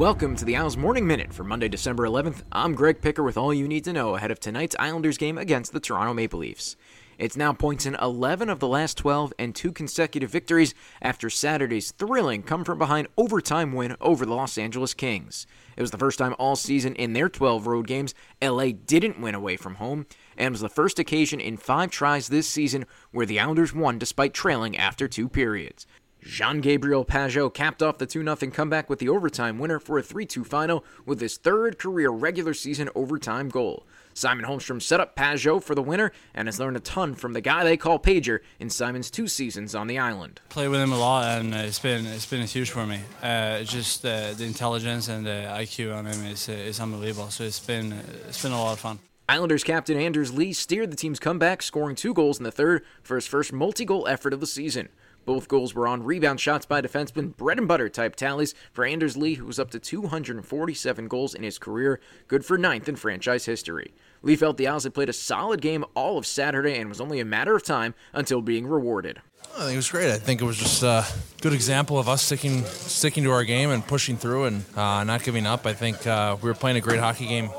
Welcome to the Isles Morning Minute for Monday, December 11th. I'm Greg Picker with all you need to know ahead of tonight's Islanders game against the Toronto Maple Leafs. It's now points in 11 of the last 12 and two consecutive victories after Saturday's thrilling come from behind overtime win over the Los Angeles Kings. It was the first time all season in their 12 road games LA didn't win away from home, and was the first occasion in five tries this season where the Islanders won despite trailing after two periods. Jean Gabriel Pageau capped off the 2 0 comeback with the overtime winner for a 3 2 final with his third career regular season overtime goal. Simon Holmstrom set up Pageau for the winner and has learned a ton from the guy they call Pager in Simon's two seasons on the island. Played with him a lot, and it's been it's been huge for me. Uh, just uh, the intelligence and the IQ on him is uh, is unbelievable. So it's been it's been a lot of fun. Islanders captain Anders Lee steered the team's comeback, scoring two goals in the third for his first multi goal effort of the season. Both goals were on rebound shots by defensemen, bread and butter type tallies for Anders Lee, who was up to 247 goals in his career, good for ninth in franchise history. Lee felt the Isles had played a solid game all of Saturday and was only a matter of time until being rewarded. I think it was great. I think it was just a good example of us sticking sticking to our game and pushing through and uh, not giving up. I think uh, we were playing a great hockey game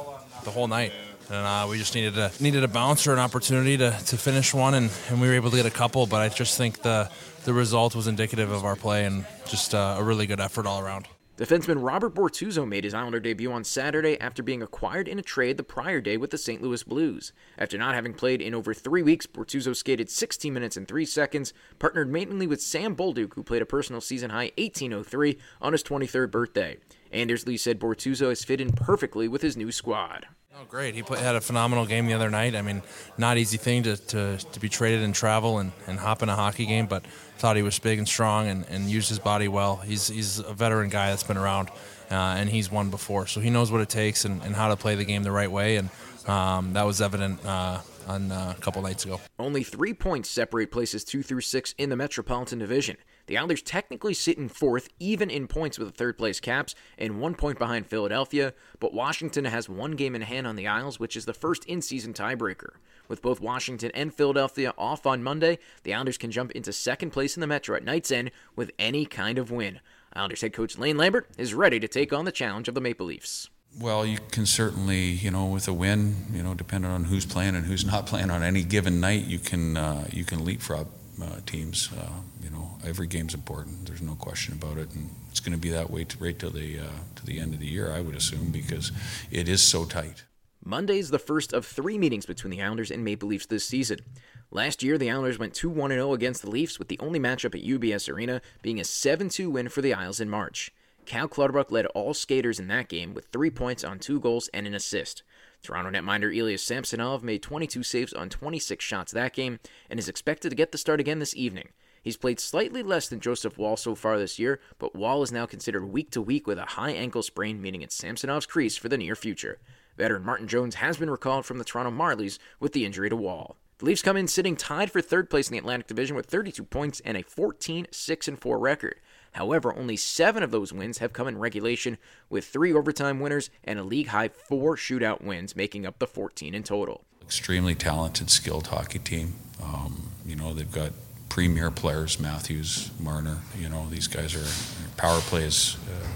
the whole night and uh, we just needed a needed a bounce or an opportunity to, to finish one, and, and we were able to get a couple. But I just think the the result was indicative of our play and just uh, a really good effort all around. Defenseman Robert Bortuzzo made his Islander debut on Saturday after being acquired in a trade the prior day with the St. Louis Blues. After not having played in over three weeks, Bortuzzo skated 16 minutes and 3 seconds, partnered mainly with Sam Bolduc, who played a personal season high 1803 on his 23rd birthday. Anders Lee said Bortuzzo has fit in perfectly with his new squad. Oh, great. He had a phenomenal game the other night. I mean, not easy thing to, to, to be traded and travel and, and hop in a hockey game, but thought he was big and strong and, and used his body well. He's, he's a veteran guy that's been around, uh, and he's won before. So he knows what it takes and, and how to play the game the right way, and um, that was evident uh, on uh, a couple nights ago. Only three points separate places two through six in the Metropolitan Division. The Islanders technically sit in fourth, even in points with the third place Caps, and one point behind Philadelphia, but Washington has one game in hand on the Isles, which is the first in season tiebreaker. With both Washington and Philadelphia off on Monday, the Islanders can jump into second place in the Metro at night's end with any kind of win. Islanders head coach Lane Lambert is ready to take on the challenge of the Maple Leafs. Well, you can certainly, you know, with a win, you know, depending on who's playing and who's not playing on any given night, you can uh, you can leapfrog uh, teams. Uh, you know, every game's important. There's no question about it, and it's going to be that way to, right till the uh, to the end of the year, I would assume, because it is so tight. Monday is the first of three meetings between the Islanders and Maple Leafs this season. Last year, the Islanders went 2 1 0 against the Leafs, with the only matchup at UBS Arena being a 7 2 win for the Isles in March. Cal Clutterbuck led all skaters in that game with three points on two goals and an assist. Toronto netminder Ilya Samsonov made 22 saves on 26 shots that game and is expected to get the start again this evening. He's played slightly less than Joseph Woll so far this year, but Woll is now considered week to week with a high ankle sprain, meaning it's Samsonov's crease for the near future. Veteran Martin Jones has been recalled from the Toronto Marlies with the injury to Woll. The Leafs come in sitting tied for third place in the Atlantic Division with 32 points and a 14 6 4 record. However, only seven of those wins have come in regulation, with three overtime winners and a league high four shootout wins, making up the 14 in total. Extremely talented, skilled hockey team. Um, you know, they've got premier players, Matthews, Marner. You know, these guys are power plays. Uh,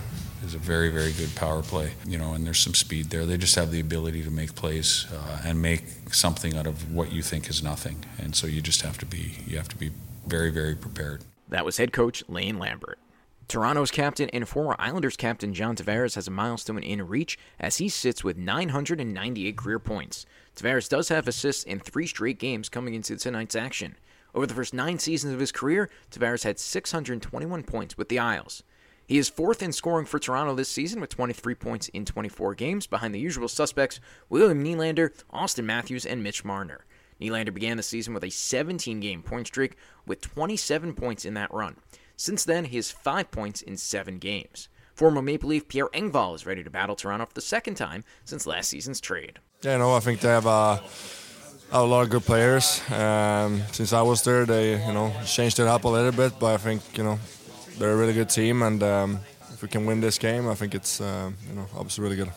is a very, very good power play, you know, and there's some speed there. They just have the ability to make plays uh, and make something out of what you think is nothing. And so you just have to be, you have to be very, very prepared. That was head coach Lane Lambert. Toronto's captain and former Islanders captain John Tavares has a milestone in reach as he sits with 998 career points. Tavares does have assists in three straight games coming into tonight's action. Over the first nine seasons of his career, Tavares had 621 points with the Isles. He is fourth in scoring for Toronto this season with 23 points in 24 games, behind the usual suspects William Nylander, Auston Matthews, and Mitch Marner. Nylander began the season with a 17 game point streak with 27 points in that run. Since then, he has five points in seven games. Former Maple Leaf Pierre Engvall is ready to battle Toronto for the second time since last season's trade. Yeah, no, I think they have a, a lot of good players. Um, since I was there, they you know changed it up a little bit, but I think you know they're a really good team, and um, if we can win this game, I think it's uh, you know obviously really good.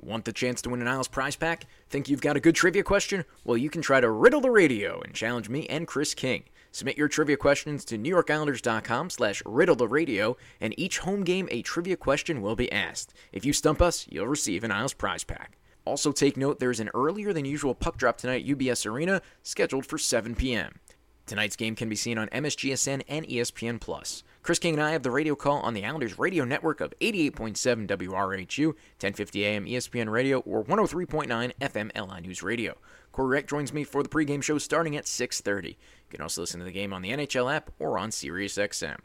Want the chance to win an Isles prize pack? Think you've got a good trivia question? Well, you can try to riddle the radio and challenge me and Chris King. Submit your trivia questions to NewYorkIslanders.com slash riddle the radio, and each home game a trivia question will be asked. If you stump us, you'll receive an Isles prize pack. Also, take note there's an earlier than usual puck drop tonight at UBS Arena, scheduled for 7 p.m. Tonight's game can be seen on MSGSN and ESPN Plus. Chris King and I have the radio call on the Islanders radio network of 88.7 WRHU, 1050 AM ESPN Radio, or 103.9 FM LI News Radio. Corey Reck joins me for the pregame show starting at 6.30. You can also listen to the game on the NHL app or on SiriusXM.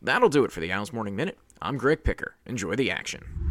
That'll do it for the Isles Morning Minute. I'm Greg Picker. Enjoy the action.